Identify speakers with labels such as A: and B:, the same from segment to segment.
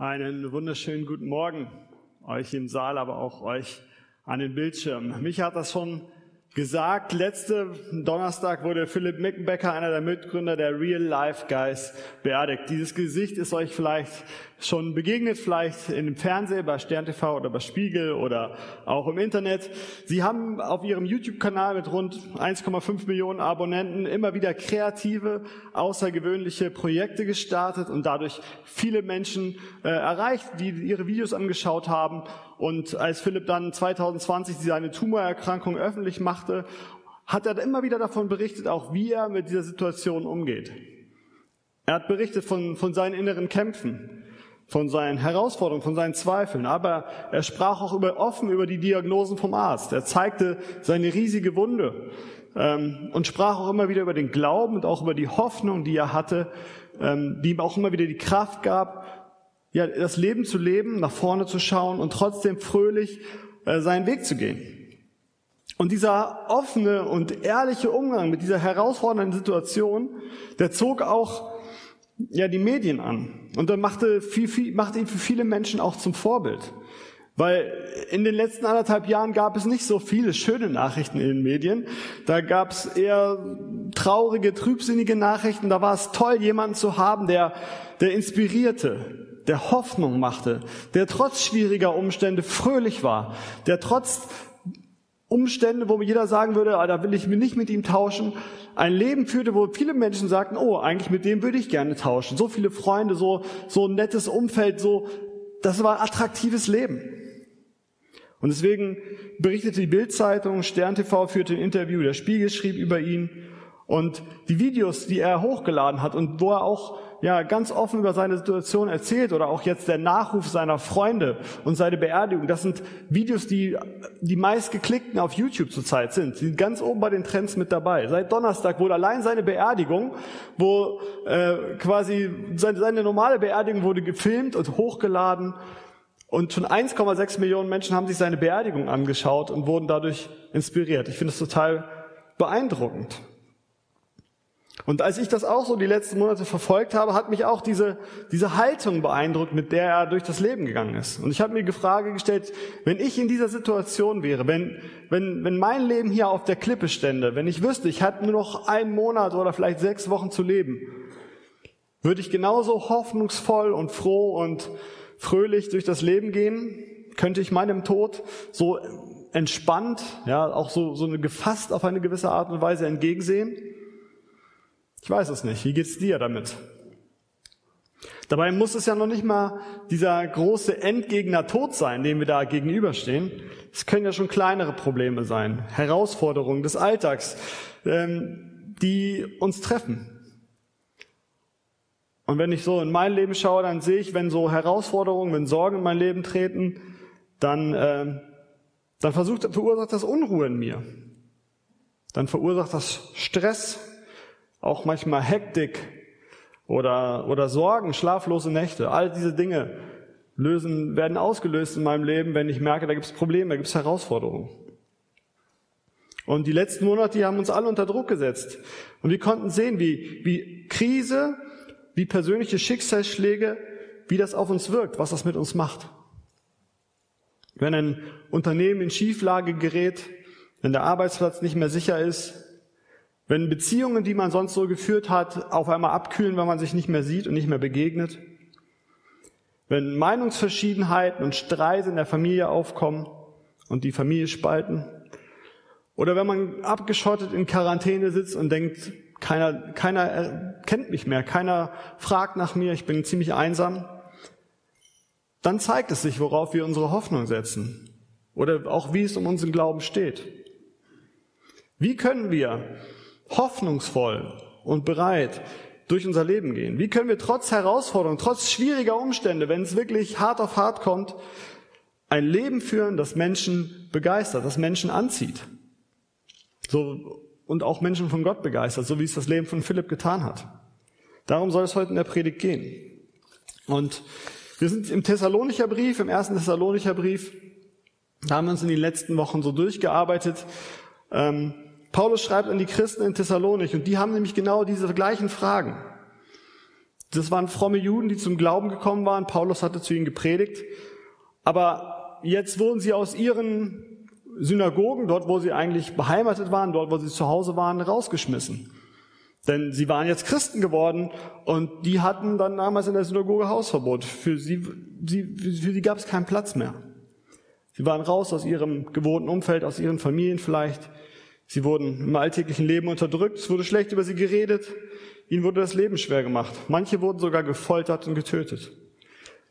A: Einen wunderschönen guten Morgen euch im Saal, aber auch euch an den Bildschirmen. Mich hat das schon gesagt. Letzte Donnerstag wurde Philipp Mickenbecker, einer der Mitgründer der Real Life Guys, beerdigt. Dieses Gesicht ist euch vielleicht schon begegnet, vielleicht in dem Fernsehen, bei Stern TV oder bei Spiegel oder auch im Internet. Sie haben auf ihrem YouTube-Kanal mit rund 1,5 Millionen Abonnenten immer wieder kreative, außergewöhnliche Projekte gestartet und dadurch viele Menschen äh, erreicht, die ihre Videos angeschaut haben und als Philipp dann 2020 seine Tumorerkrankung öffentlich machte, hat er immer wieder davon berichtet, auch wie er mit dieser Situation umgeht. Er hat berichtet von, von seinen inneren Kämpfen, von seinen Herausforderungen, von seinen Zweifeln, aber er sprach auch über, offen über die Diagnosen vom Arzt. Er zeigte seine riesige Wunde ähm, und sprach auch immer wieder über den Glauben und auch über die Hoffnung, die er hatte, ähm, die ihm auch immer wieder die Kraft gab, ja, das Leben zu leben, nach vorne zu schauen und trotzdem fröhlich äh, seinen Weg zu gehen. Und dieser offene und ehrliche Umgang mit dieser herausfordernden Situation, der zog auch ja die Medien an und dann machte, viel, viel, machte ihn für viele Menschen auch zum Vorbild. Weil in den letzten anderthalb Jahren gab es nicht so viele schöne Nachrichten in den Medien. Da gab es eher traurige, trübsinnige Nachrichten. Da war es toll, jemanden zu haben, der, der inspirierte, der Hoffnung machte, der trotz schwieriger Umstände fröhlich war, der trotz Umstände, wo jeder sagen würde, ah, da will ich mir nicht mit ihm tauschen, ein Leben führte, wo viele Menschen sagten, oh, eigentlich mit dem würde ich gerne tauschen. So viele Freunde, so, so ein nettes Umfeld, so, das war ein attraktives Leben. Und deswegen berichtete die Bildzeitung, Stern TV führte ein Interview, der Spiegel schrieb über ihn und die Videos, die er hochgeladen hat und wo er auch ja ganz offen über seine Situation erzählt oder auch jetzt der Nachruf seiner Freunde und seine Beerdigung. Das sind Videos, die die meistgeklickten auf YouTube zurzeit sind. Sie sind ganz oben bei den Trends mit dabei. Seit Donnerstag wurde allein seine Beerdigung, wo äh, quasi seine, seine normale Beerdigung wurde gefilmt und hochgeladen. Und schon 1,6 Millionen Menschen haben sich seine Beerdigung angeschaut und wurden dadurch inspiriert. Ich finde es total beeindruckend. Und als ich das auch so die letzten Monate verfolgt habe, hat mich auch diese, diese Haltung beeindruckt, mit der er durch das Leben gegangen ist. Und ich habe mir die Frage gestellt, wenn ich in dieser Situation wäre, wenn, wenn, wenn mein Leben hier auf der Klippe stände, wenn ich wüsste, ich hatte nur noch einen Monat oder vielleicht sechs Wochen zu leben, würde ich genauso hoffnungsvoll und froh und fröhlich durch das Leben gehen? Könnte ich meinem Tod so entspannt, ja, auch so, so eine gefasst auf eine gewisse Art und Weise entgegensehen? Ich weiß es nicht. Wie geht's dir damit? Dabei muss es ja noch nicht mal dieser große Endgegner Tod sein, dem wir da gegenüberstehen. Es können ja schon kleinere Probleme sein, Herausforderungen des Alltags, ähm, die uns treffen. Und wenn ich so in mein Leben schaue, dann sehe ich, wenn so Herausforderungen, wenn Sorgen in mein Leben treten, dann, äh, dann versucht, verursacht das Unruhe in mir. Dann verursacht das Stress, auch manchmal Hektik oder, oder Sorgen, schlaflose Nächte. All diese Dinge lösen, werden ausgelöst in meinem Leben, wenn ich merke, da gibt es Probleme, da gibt es Herausforderungen. Und die letzten Monate, die haben uns alle unter Druck gesetzt. Und wir konnten sehen, wie, wie Krise, wie persönliche Schicksalsschläge, wie das auf uns wirkt, was das mit uns macht. Wenn ein Unternehmen in Schieflage gerät, wenn der Arbeitsplatz nicht mehr sicher ist, wenn Beziehungen, die man sonst so geführt hat, auf einmal abkühlen, weil man sich nicht mehr sieht und nicht mehr begegnet. Wenn Meinungsverschiedenheiten und Streit in der Familie aufkommen und die Familie spalten. Oder wenn man abgeschottet in Quarantäne sitzt und denkt, keiner, keiner kennt mich mehr, keiner fragt nach mir, ich bin ziemlich einsam. Dann zeigt es sich, worauf wir unsere Hoffnung setzen. Oder auch wie es um unseren Glauben steht. Wie können wir hoffnungsvoll und bereit durch unser Leben gehen? Wie können wir trotz Herausforderungen, trotz schwieriger Umstände, wenn es wirklich hart auf hart kommt, ein Leben führen, das Menschen begeistert, das Menschen anzieht? So, und auch Menschen von Gott begeistert, so wie es das Leben von Philipp getan hat. Darum soll es heute in der Predigt gehen. Und wir sind im Thessalonicher Brief, im ersten Thessalonicher Brief, da haben wir uns in den letzten Wochen so durchgearbeitet. Ähm, Paulus schreibt an die Christen in Thessalonik und die haben nämlich genau diese gleichen Fragen. Das waren fromme Juden, die zum Glauben gekommen waren. Paulus hatte zu ihnen gepredigt. Aber jetzt wurden sie aus ihren Synagogen, dort wo sie eigentlich beheimatet waren, dort wo sie zu Hause waren, rausgeschmissen. Denn sie waren jetzt Christen geworden und die hatten dann damals in der Synagoge Hausverbot. Für sie, sie, für sie gab es keinen Platz mehr. Sie waren raus aus ihrem gewohnten Umfeld, aus ihren Familien vielleicht. Sie wurden im alltäglichen Leben unterdrückt, es wurde schlecht über sie geredet, ihnen wurde das Leben schwer gemacht. Manche wurden sogar gefoltert und getötet.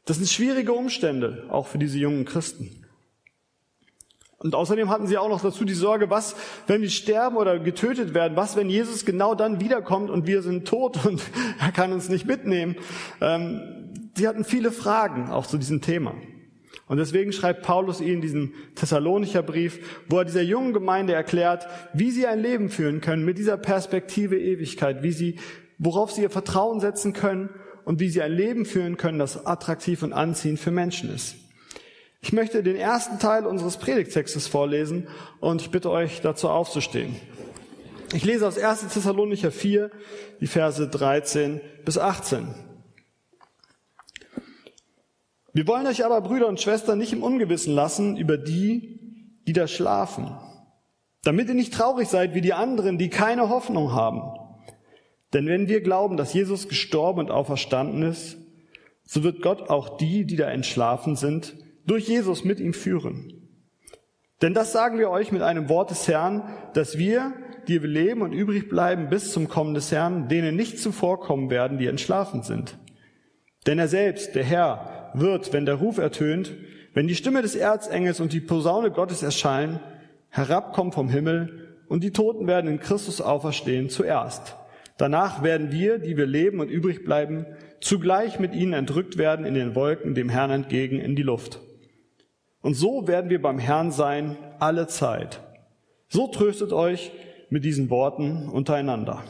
A: Das sind schwierige Umstände, auch für diese jungen Christen. Und außerdem hatten sie auch noch dazu die Sorge, was, wenn wir sterben oder getötet werden, was, wenn Jesus genau dann wiederkommt und wir sind tot und er kann uns nicht mitnehmen. Ähm, sie hatten viele Fragen auch zu diesem Thema. Und deswegen schreibt Paulus ihnen diesen Thessalonicher Brief, wo er dieser jungen Gemeinde erklärt, wie sie ein Leben führen können mit dieser Perspektive Ewigkeit, wie sie, worauf sie ihr Vertrauen setzen können und wie sie ein Leben führen können, das attraktiv und anziehend für Menschen ist. Ich möchte den ersten Teil unseres Predigtextes vorlesen und ich bitte euch dazu aufzustehen. Ich lese aus 1. Thessalonicher 4, die Verse 13 bis 18. Wir wollen euch aber, Brüder und Schwestern, nicht im Ungewissen lassen über die, die da schlafen, damit ihr nicht traurig seid wie die anderen, die keine Hoffnung haben. Denn wenn wir glauben, dass Jesus gestorben und auferstanden ist, so wird Gott auch die, die da entschlafen sind, durch Jesus mit ihm führen. Denn das sagen wir euch mit einem Wort des Herrn, dass wir, die wir leben und übrig bleiben bis zum Kommen des Herrn, denen nicht zuvorkommen werden, die entschlafen sind. Denn er selbst, der Herr, wird, wenn der Ruf ertönt, wenn die Stimme des Erzengels und die Posaune Gottes erschallen, herabkommen vom Himmel und die Toten werden in Christus auferstehen zuerst. Danach werden wir, die wir leben und übrig bleiben, zugleich mit ihnen entrückt werden in den Wolken dem Herrn entgegen in die Luft. Und so werden wir beim Herrn sein alle Zeit. So tröstet euch mit diesen Worten untereinander.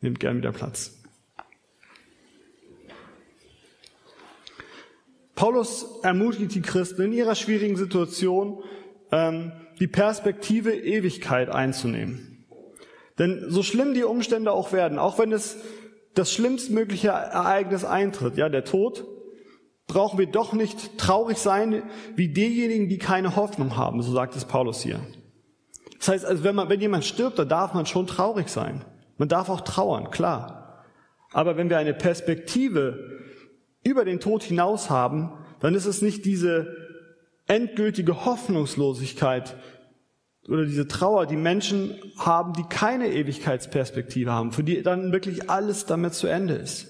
A: Nehmt gern wieder Platz. Paulus ermutigt die Christen in ihrer schwierigen Situation, ähm, die Perspektive Ewigkeit einzunehmen. Denn so schlimm die Umstände auch werden, auch wenn es das schlimmstmögliche Ereignis eintritt, ja, der Tod, brauchen wir doch nicht traurig sein wie diejenigen, die keine Hoffnung haben, so sagt es Paulus hier. Das heißt, also wenn, man, wenn jemand stirbt, dann darf man schon traurig sein. Man darf auch trauern, klar. Aber wenn wir eine Perspektive über den Tod hinaus haben, dann ist es nicht diese endgültige Hoffnungslosigkeit oder diese Trauer, die Menschen haben, die keine Ewigkeitsperspektive haben, für die dann wirklich alles damit zu Ende ist.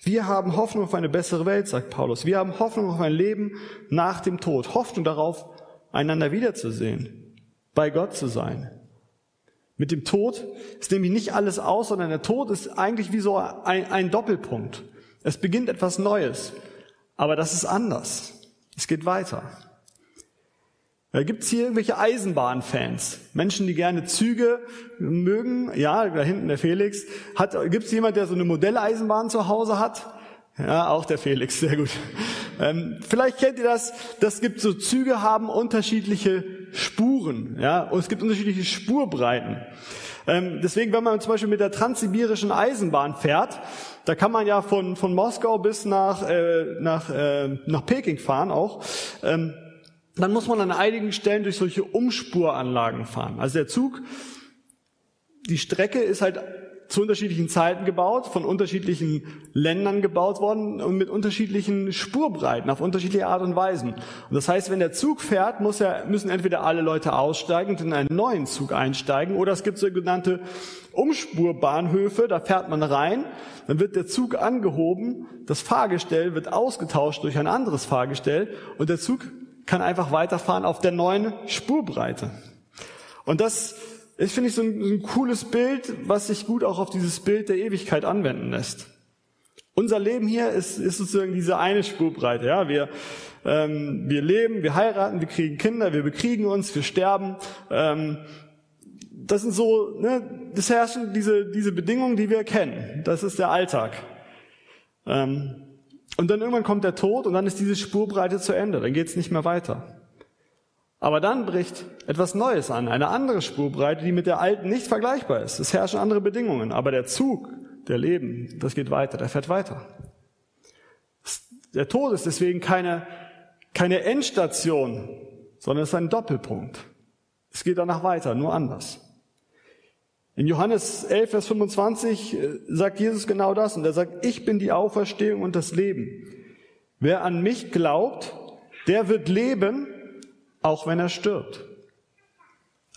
A: Wir haben Hoffnung auf eine bessere Welt, sagt Paulus. Wir haben Hoffnung auf ein Leben nach dem Tod. Hoffnung darauf, einander wiederzusehen, bei Gott zu sein. Mit dem Tod ist nämlich nicht alles aus, sondern der Tod ist eigentlich wie so ein, ein Doppelpunkt. Es beginnt etwas Neues, aber das ist anders. Es geht weiter. Gibt es hier irgendwelche Eisenbahnfans? Menschen, die gerne Züge mögen? Ja, da hinten der Felix. Gibt es jemand, der so eine Modelleisenbahn zu Hause hat? Ja, auch der Felix, sehr gut. Ähm, vielleicht kennt ihr das, das gibt so Züge haben unterschiedliche Spuren, ja, und es gibt unterschiedliche Spurbreiten. Ähm, deswegen, wenn man zum Beispiel mit der transsibirischen Eisenbahn fährt, da kann man ja von, von Moskau bis nach, äh, nach, äh, nach Peking fahren auch. Ähm, dann muss man an einigen Stellen durch solche Umspuranlagen fahren. Also der Zug, die Strecke ist halt zu unterschiedlichen Zeiten gebaut, von unterschiedlichen Ländern gebaut worden und mit unterschiedlichen Spurbreiten auf unterschiedliche Art und Weisen. Und das heißt, wenn der Zug fährt, muss er, müssen entweder alle Leute aussteigen und in einen neuen Zug einsteigen oder es gibt sogenannte Umspurbahnhöfe, da fährt man rein, dann wird der Zug angehoben, das Fahrgestell wird ausgetauscht durch ein anderes Fahrgestell und der Zug kann einfach weiterfahren auf der neuen Spurbreite. Und das ist, finde ich, so ein, ein cooles Bild, was sich gut auch auf dieses Bild der Ewigkeit anwenden lässt. Unser Leben hier ist, ist sozusagen diese eine Spurbreite. Ja, wir, ähm, wir leben, wir heiraten, wir kriegen Kinder, wir bekriegen uns, wir sterben. Ähm, das sind so, ne, das herrschen diese, diese Bedingungen, die wir kennen. Das ist der Alltag. Ähm, und dann irgendwann kommt der Tod und dann ist diese Spurbreite zu Ende, dann geht es nicht mehr weiter. Aber dann bricht etwas Neues an, eine andere Spurbreite, die mit der alten nicht vergleichbar ist. Es herrschen andere Bedingungen, aber der Zug, der Leben, das geht weiter, der fährt weiter. Der Tod ist deswegen keine, keine Endstation, sondern es ist ein Doppelpunkt. Es geht danach weiter, nur anders. In Johannes 11, Vers 25 äh, sagt Jesus genau das und er sagt, ich bin die Auferstehung und das Leben. Wer an mich glaubt, der wird leben, auch wenn er stirbt.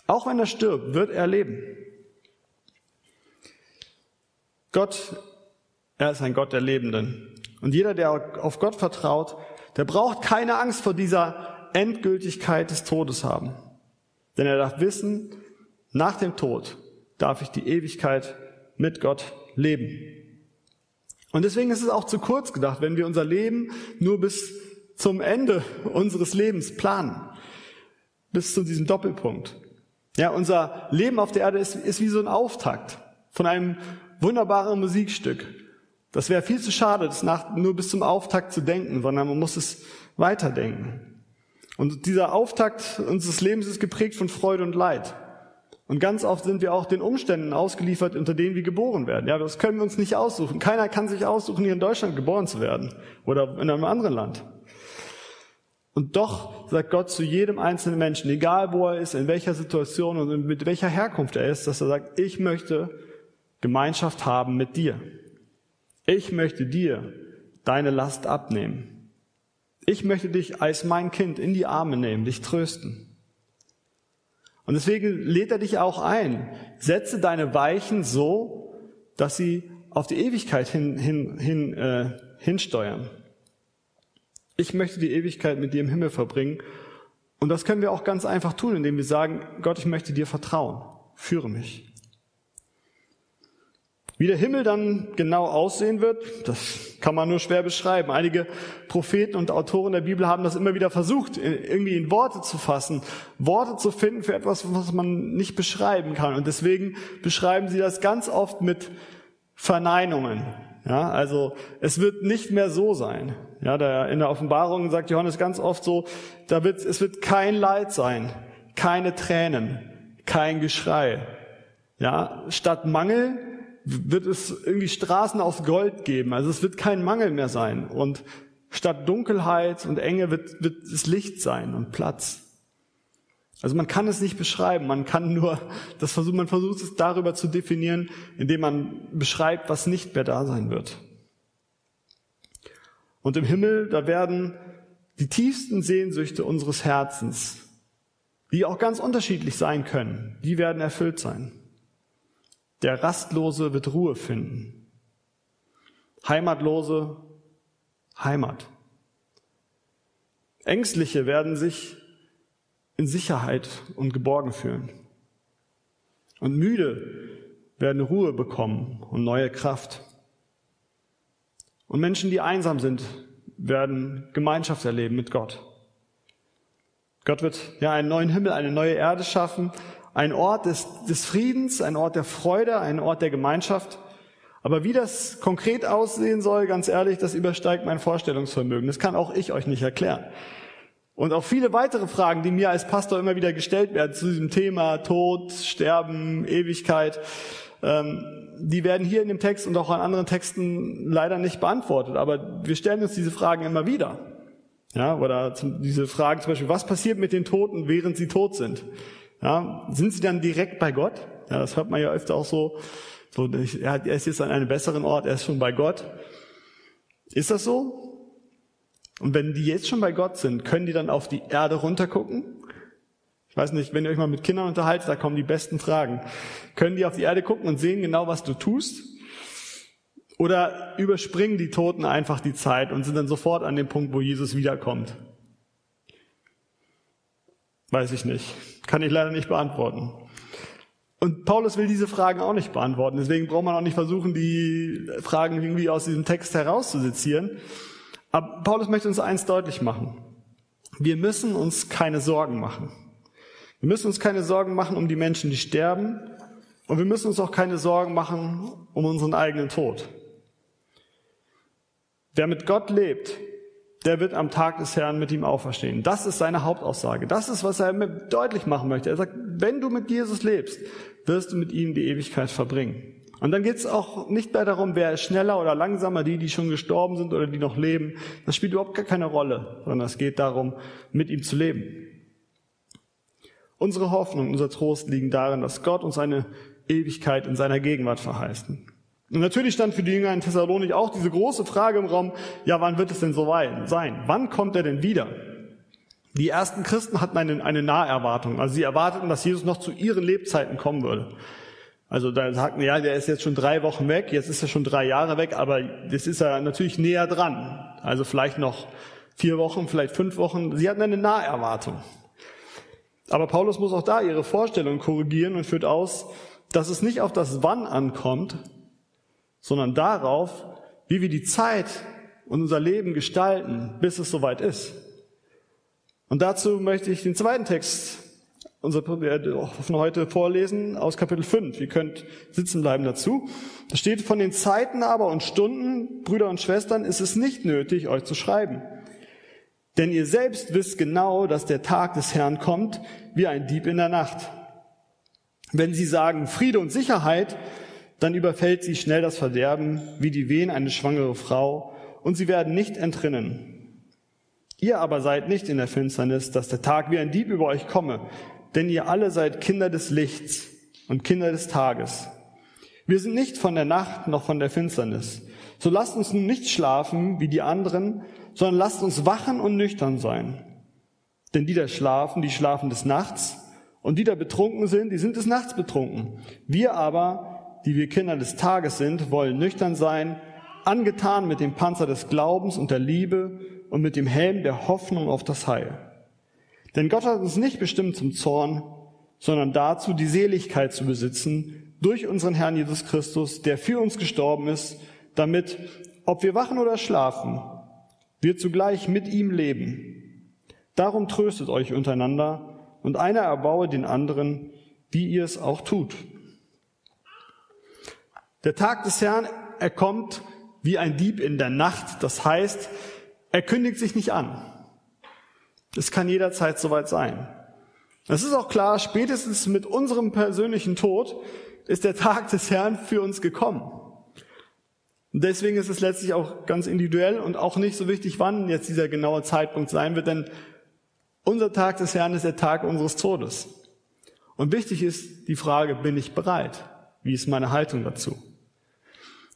A: Auch wenn er stirbt, wird er leben. Gott, er ist ein Gott der Lebenden. Und jeder, der auf Gott vertraut, der braucht keine Angst vor dieser Endgültigkeit des Todes haben. Denn er darf wissen, nach dem Tod darf ich die Ewigkeit mit Gott leben. Und deswegen ist es auch zu kurz gedacht, wenn wir unser Leben nur bis zum Ende unseres Lebens planen. Bis zu diesem Doppelpunkt. Ja, unser Leben auf der Erde ist, ist wie so ein Auftakt von einem wunderbaren Musikstück. Das wäre viel zu schade, das nach, nur bis zum Auftakt zu denken, sondern man muss es weiterdenken. Und dieser Auftakt unseres Lebens ist geprägt von Freude und Leid. Und ganz oft sind wir auch den Umständen ausgeliefert, unter denen wir geboren werden. Ja, das können wir uns nicht aussuchen. Keiner kann sich aussuchen, hier in Deutschland geboren zu werden oder in einem anderen Land. Und doch sagt Gott zu jedem einzelnen Menschen, egal wo er ist, in welcher Situation und mit welcher Herkunft er ist, dass er sagt, ich möchte Gemeinschaft haben mit dir. Ich möchte dir deine Last abnehmen. Ich möchte dich als mein Kind in die Arme nehmen, dich trösten. Und deswegen lädt er dich auch ein. Setze deine Weichen so, dass sie auf die Ewigkeit hin, hin, hin, äh, hinsteuern. Ich möchte die Ewigkeit mit dir im Himmel verbringen. Und das können wir auch ganz einfach tun, indem wir sagen, Gott, ich möchte dir vertrauen. Führe mich. Wie der Himmel dann genau aussehen wird, das kann man nur schwer beschreiben. Einige Propheten und Autoren der Bibel haben das immer wieder versucht, irgendwie in Worte zu fassen, Worte zu finden für etwas, was man nicht beschreiben kann. Und deswegen beschreiben sie das ganz oft mit Verneinungen. Ja, also es wird nicht mehr so sein. Ja, der, in der Offenbarung sagt Johannes ganz oft so, da wird, es wird kein Leid sein, keine Tränen, kein Geschrei. Ja, statt Mangel wird es irgendwie Straßen aus Gold geben. Also es wird kein Mangel mehr sein. Und statt Dunkelheit und Enge wird, wird es Licht sein und Platz. Also man kann es nicht beschreiben, man kann nur das versuchen, man versucht es darüber zu definieren, indem man beschreibt, was nicht mehr da sein wird. Und im Himmel, da werden die tiefsten Sehnsüchte unseres Herzens, die auch ganz unterschiedlich sein können, die werden erfüllt sein. Der Rastlose wird Ruhe finden. Heimatlose Heimat. Ängstliche werden sich in Sicherheit und geborgen fühlen. Und müde werden Ruhe bekommen und neue Kraft. Und Menschen, die einsam sind, werden Gemeinschaft erleben mit Gott. Gott wird ja einen neuen Himmel, eine neue Erde schaffen ein Ort des, des Friedens, ein Ort der Freude, ein Ort der Gemeinschaft. Aber wie das konkret aussehen soll, ganz ehrlich, das übersteigt mein Vorstellungsvermögen. Das kann auch ich euch nicht erklären. Und auch viele weitere Fragen, die mir als Pastor immer wieder gestellt werden zu diesem Thema Tod, Sterben, Ewigkeit, ähm, die werden hier in dem Text und auch an anderen Texten leider nicht beantwortet. Aber wir stellen uns diese Fragen immer wieder. Ja, oder diese Fragen zum Beispiel, was passiert mit den Toten, während sie tot sind? Ja, sind sie dann direkt bei Gott? Ja, das hört man ja öfter auch so. so er ist jetzt an einem besseren Ort, er ist schon bei Gott. Ist das so? Und wenn die jetzt schon bei Gott sind, können die dann auf die Erde runtergucken? Ich weiß nicht, wenn ihr euch mal mit Kindern unterhaltet, da kommen die besten Fragen. Können die auf die Erde gucken und sehen genau, was du tust? Oder überspringen die Toten einfach die Zeit und sind dann sofort an dem Punkt, wo Jesus wiederkommt? Weiß ich nicht. Kann ich leider nicht beantworten. Und Paulus will diese Fragen auch nicht beantworten. Deswegen braucht man auch nicht versuchen, die Fragen irgendwie aus diesem Text herauszusezieren. Aber Paulus möchte uns eins deutlich machen. Wir müssen uns keine Sorgen machen. Wir müssen uns keine Sorgen machen um die Menschen, die sterben. Und wir müssen uns auch keine Sorgen machen um unseren eigenen Tod. Wer mit Gott lebt, der wird am Tag des Herrn mit ihm auferstehen. Das ist seine Hauptaussage. Das ist, was er deutlich machen möchte. Er sagt, wenn du mit Jesus lebst, wirst du mit ihm die Ewigkeit verbringen. Und dann geht es auch nicht mehr darum, wer ist schneller oder langsamer, die, die schon gestorben sind oder die noch leben. Das spielt überhaupt gar keine Rolle, sondern es geht darum, mit ihm zu leben. Unsere Hoffnung, unser Trost liegen darin, dass Gott uns eine Ewigkeit in seiner Gegenwart verheißt. Und natürlich stand für die Jünger in Thessalonik auch diese große Frage im Raum, ja, wann wird es denn so sein? Wann kommt er denn wieder? Die ersten Christen hatten eine, eine Naherwartung. Also sie erwarteten, dass Jesus noch zu ihren Lebzeiten kommen würde. Also da sagten, ja, der ist jetzt schon drei Wochen weg, jetzt ist er schon drei Jahre weg, aber das ist er natürlich näher dran. Also vielleicht noch vier Wochen, vielleicht fünf Wochen. Sie hatten eine Naherwartung. Aber Paulus muss auch da ihre Vorstellung korrigieren und führt aus, dass es nicht auf das Wann ankommt, sondern darauf, wie wir die Zeit und unser Leben gestalten, bis es soweit ist. Und dazu möchte ich den zweiten Text unser, von heute vorlesen aus Kapitel 5. Ihr könnt sitzen bleiben dazu. Da steht, von den Zeiten aber und Stunden, Brüder und Schwestern, ist es nicht nötig, euch zu schreiben. Denn ihr selbst wisst genau, dass der Tag des Herrn kommt wie ein Dieb in der Nacht. Wenn sie sagen Friede und Sicherheit, dann überfällt sie schnell das Verderben wie die Wehen eine schwangere Frau und sie werden nicht entrinnen. Ihr aber seid nicht in der Finsternis, dass der Tag wie ein Dieb über euch komme denn ihr alle seid Kinder des Lichts und Kinder des Tages. Wir sind nicht von der Nacht noch von der Finsternis. So lasst uns nun nicht schlafen wie die anderen, sondern lasst uns wachen und nüchtern sein. Denn die da schlafen, die schlafen des Nachts, und die da betrunken sind, die sind des Nachts betrunken. Wir aber, die wir Kinder des Tages sind, wollen nüchtern sein, angetan mit dem Panzer des Glaubens und der Liebe und mit dem Helm der Hoffnung auf das Heil. Denn Gott hat uns nicht bestimmt zum Zorn, sondern dazu, die Seligkeit zu besitzen durch unseren Herrn Jesus Christus, der für uns gestorben ist, damit, ob wir wachen oder schlafen, wir zugleich mit ihm leben. Darum tröstet euch untereinander und einer erbaue den anderen, wie ihr es auch tut. Der Tag des Herrn, er kommt wie ein Dieb in der Nacht. Das heißt, er kündigt sich nicht an. Es kann jederzeit soweit sein. Es ist auch klar, spätestens mit unserem persönlichen Tod ist der Tag des Herrn für uns gekommen. Und deswegen ist es letztlich auch ganz individuell und auch nicht so wichtig, wann jetzt dieser genaue Zeitpunkt sein wird, denn unser Tag des Herrn ist der Tag unseres Todes. Und wichtig ist die Frage, bin ich bereit? Wie ist meine Haltung dazu?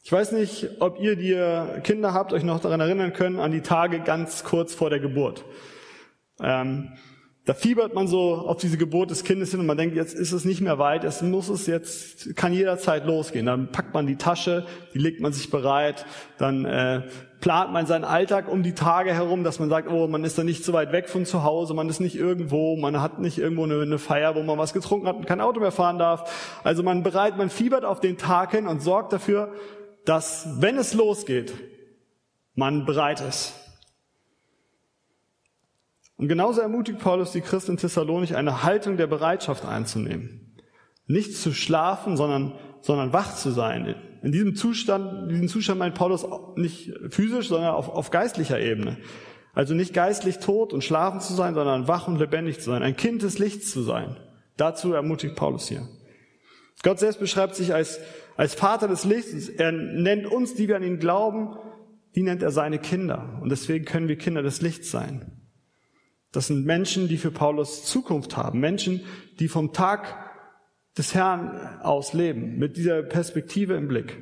A: Ich weiß nicht, ob ihr, die ihr Kinder habt, euch noch daran erinnern können, an die Tage ganz kurz vor der Geburt. Ähm, da fiebert man so auf diese Geburt des Kindes hin und man denkt, jetzt ist es nicht mehr weit, es muss es jetzt, kann jederzeit losgehen. Dann packt man die Tasche, die legt man sich bereit, dann äh, plant man seinen Alltag um die Tage herum, dass man sagt, oh, man ist da nicht so weit weg von zu Hause, man ist nicht irgendwo, man hat nicht irgendwo eine, eine Feier, wo man was getrunken hat und kein Auto mehr fahren darf. Also man bereit, man fiebert auf den Tag hin und sorgt dafür, dass, wenn es losgeht, man bereit ist. Und genauso ermutigt Paulus die Christen in Thessalonich, eine Haltung der Bereitschaft einzunehmen. Nicht zu schlafen, sondern, sondern wach zu sein. In diesem Zustand, diesen Zustand meint Paulus nicht physisch, sondern auf, auf geistlicher Ebene. Also nicht geistlich tot und schlafen zu sein, sondern wach und lebendig zu sein, ein Kind des Lichts zu sein. Dazu ermutigt Paulus hier. Gott selbst beschreibt sich als, als Vater des Lichts. Er nennt uns, die wir an ihn glauben, die nennt er seine Kinder. Und deswegen können wir Kinder des Lichts sein. Das sind Menschen, die für Paulus Zukunft haben. Menschen, die vom Tag des Herrn aus leben, mit dieser Perspektive im Blick.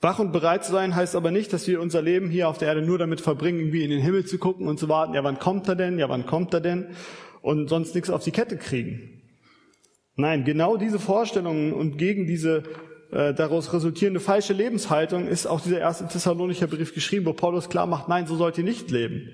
A: Wach und bereit zu sein heißt aber nicht, dass wir unser Leben hier auf der Erde nur damit verbringen, irgendwie in den Himmel zu gucken und zu warten, ja, wann kommt er denn? Ja, wann kommt er denn? Und sonst nichts auf die Kette kriegen. Nein, genau diese Vorstellungen und gegen diese äh, daraus resultierende falsche Lebenshaltung ist auch dieser erste Thessalonicher Brief geschrieben, wo Paulus klar macht, nein, so sollt ihr nicht leben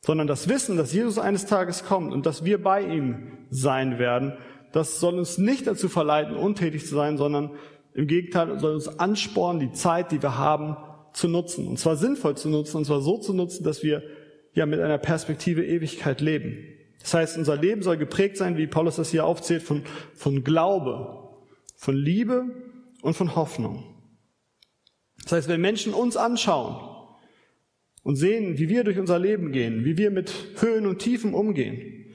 A: sondern das Wissen, dass Jesus eines Tages kommt und dass wir bei ihm sein werden, das soll uns nicht dazu verleiten, untätig zu sein, sondern im Gegenteil soll uns anspornen, die Zeit, die wir haben, zu nutzen. Und zwar sinnvoll zu nutzen, und zwar so zu nutzen, dass wir ja mit einer Perspektive Ewigkeit leben. Das heißt, unser Leben soll geprägt sein, wie Paulus das hier aufzählt, von, von Glaube, von Liebe und von Hoffnung. Das heißt, wenn Menschen uns anschauen, und sehen, wie wir durch unser Leben gehen, wie wir mit Höhen und Tiefen umgehen,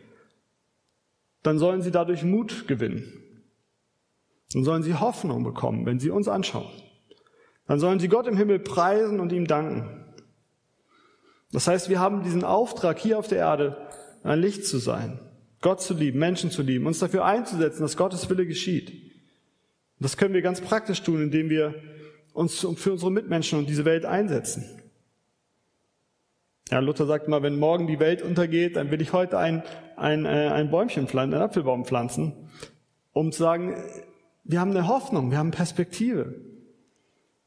A: dann sollen sie dadurch Mut gewinnen. Dann sollen sie Hoffnung bekommen, wenn sie uns anschauen. Dann sollen sie Gott im Himmel preisen und ihm danken. Das heißt, wir haben diesen Auftrag hier auf der Erde, ein Licht zu sein, Gott zu lieben, Menschen zu lieben, uns dafür einzusetzen, dass Gottes Wille geschieht. Das können wir ganz praktisch tun, indem wir uns für unsere Mitmenschen und diese Welt einsetzen. Ja, Luther sagt mal, wenn morgen die Welt untergeht, dann will ich heute ein, ein, äh, ein Bäumchen pflanzen, einen Apfelbaum pflanzen, um zu sagen, wir haben eine Hoffnung, wir haben Perspektive.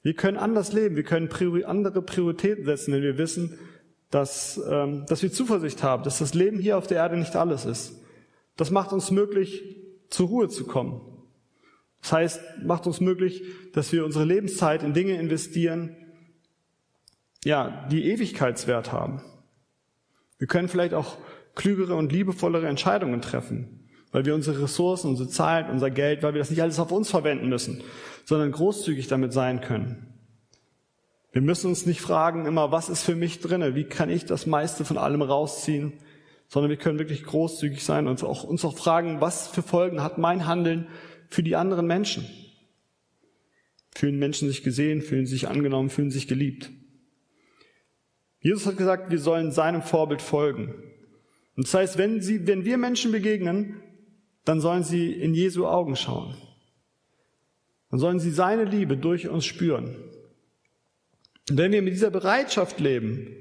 A: Wir können anders leben, wir können andere Prioritäten setzen, wenn wir wissen, dass, ähm, dass wir Zuversicht haben, dass das Leben hier auf der Erde nicht alles ist. Das macht uns möglich, zur Ruhe zu kommen. Das heißt, macht uns möglich, dass wir unsere Lebenszeit in Dinge investieren, ja, die Ewigkeitswert haben. Wir können vielleicht auch klügere und liebevollere Entscheidungen treffen, weil wir unsere Ressourcen, unsere Zeit, unser Geld, weil wir das nicht alles auf uns verwenden müssen, sondern großzügig damit sein können. Wir müssen uns nicht fragen immer, was ist für mich drinne? Wie kann ich das meiste von allem rausziehen? Sondern wir können wirklich großzügig sein und auch, uns auch fragen, was für Folgen hat mein Handeln für die anderen Menschen? Fühlen Menschen sich gesehen, fühlen sich angenommen, fühlen sich geliebt? Jesus hat gesagt, wir sollen seinem Vorbild folgen. Und das heißt, wenn, sie, wenn wir Menschen begegnen, dann sollen sie in Jesu Augen schauen. Dann sollen sie seine Liebe durch uns spüren. Und wenn wir mit dieser Bereitschaft leben,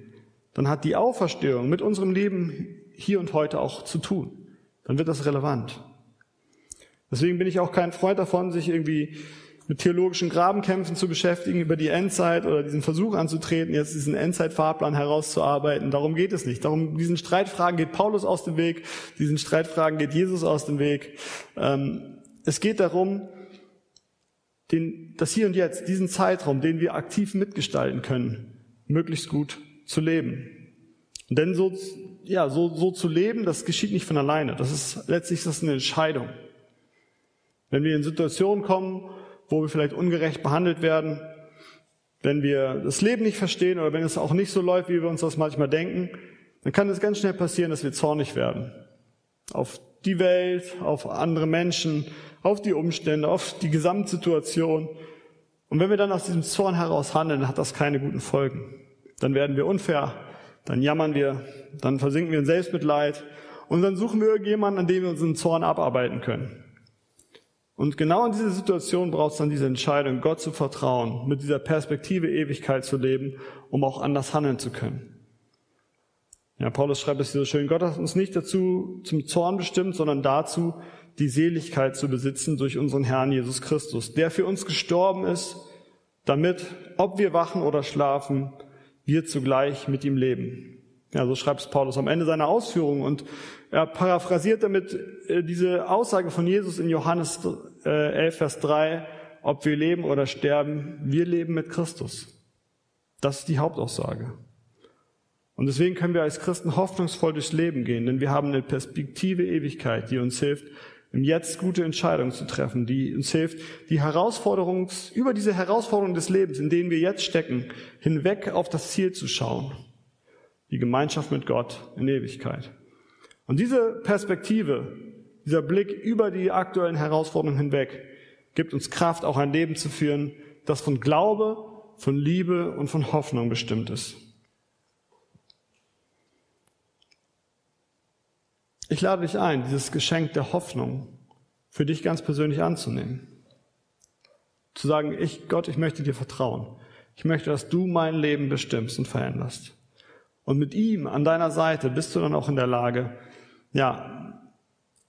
A: dann hat die Auferstehung mit unserem Leben hier und heute auch zu tun. Dann wird das relevant. Deswegen bin ich auch kein Freund davon, sich irgendwie mit theologischen Grabenkämpfen zu beschäftigen über die Endzeit oder diesen Versuch anzutreten, jetzt diesen Endzeitfahrplan herauszuarbeiten. Darum geht es nicht. Darum, diesen Streitfragen geht Paulus aus dem Weg, diesen Streitfragen geht Jesus aus dem Weg. Ähm, es geht darum, den, das Hier und Jetzt, diesen Zeitraum, den wir aktiv mitgestalten können, möglichst gut zu leben. Denn so, ja, so, so zu leben, das geschieht nicht von alleine. Das ist letztlich das ist eine Entscheidung. Wenn wir in Situationen kommen, wo wir vielleicht ungerecht behandelt werden, wenn wir das Leben nicht verstehen oder wenn es auch nicht so läuft, wie wir uns das manchmal denken, dann kann es ganz schnell passieren, dass wir zornig werden. Auf die Welt, auf andere Menschen, auf die Umstände, auf die Gesamtsituation. Und wenn wir dann aus diesem Zorn heraus handeln, dann hat das keine guten Folgen. Dann werden wir unfair, dann jammern wir, dann versinken wir in Selbstmitleid und dann suchen wir irgendjemanden, an dem wir unseren Zorn abarbeiten können. Und genau in dieser Situation braucht es dann diese Entscheidung, Gott zu vertrauen, mit dieser Perspektive Ewigkeit zu leben, um auch anders handeln zu können. Ja, Paulus schreibt es hier so schön, Gott hat uns nicht dazu zum Zorn bestimmt, sondern dazu, die Seligkeit zu besitzen durch unseren Herrn Jesus Christus, der für uns gestorben ist, damit, ob wir wachen oder schlafen, wir zugleich mit ihm leben. Ja, so schreibt es Paulus am Ende seiner Ausführungen. Und er paraphrasiert damit äh, diese Aussage von Jesus in Johannes 11, äh, Vers 3, ob wir leben oder sterben, wir leben mit Christus. Das ist die Hauptaussage. Und deswegen können wir als Christen hoffnungsvoll durchs Leben gehen, denn wir haben eine Perspektive Ewigkeit, die uns hilft, im Jetzt gute Entscheidungen zu treffen, die uns hilft, die Herausforderungen, über diese Herausforderungen des Lebens, in denen wir jetzt stecken, hinweg auf das Ziel zu schauen die Gemeinschaft mit Gott in Ewigkeit. Und diese Perspektive, dieser Blick über die aktuellen Herausforderungen hinweg, gibt uns Kraft, auch ein Leben zu führen, das von Glaube, von Liebe und von Hoffnung bestimmt ist. Ich lade dich ein, dieses Geschenk der Hoffnung für dich ganz persönlich anzunehmen. Zu sagen, ich, Gott, ich möchte dir vertrauen. Ich möchte, dass du mein Leben bestimmst und veränderst. Und mit ihm an deiner Seite bist du dann auch in der Lage, ja,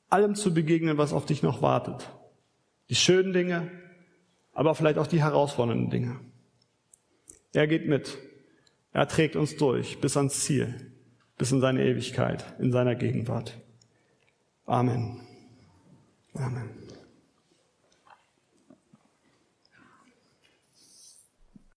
A: allem zu begegnen, was auf dich noch wartet. Die schönen Dinge, aber vielleicht auch die herausfordernden Dinge. Er geht mit. Er trägt uns durch bis ans Ziel, bis in seine Ewigkeit, in seiner Gegenwart. Amen. Amen.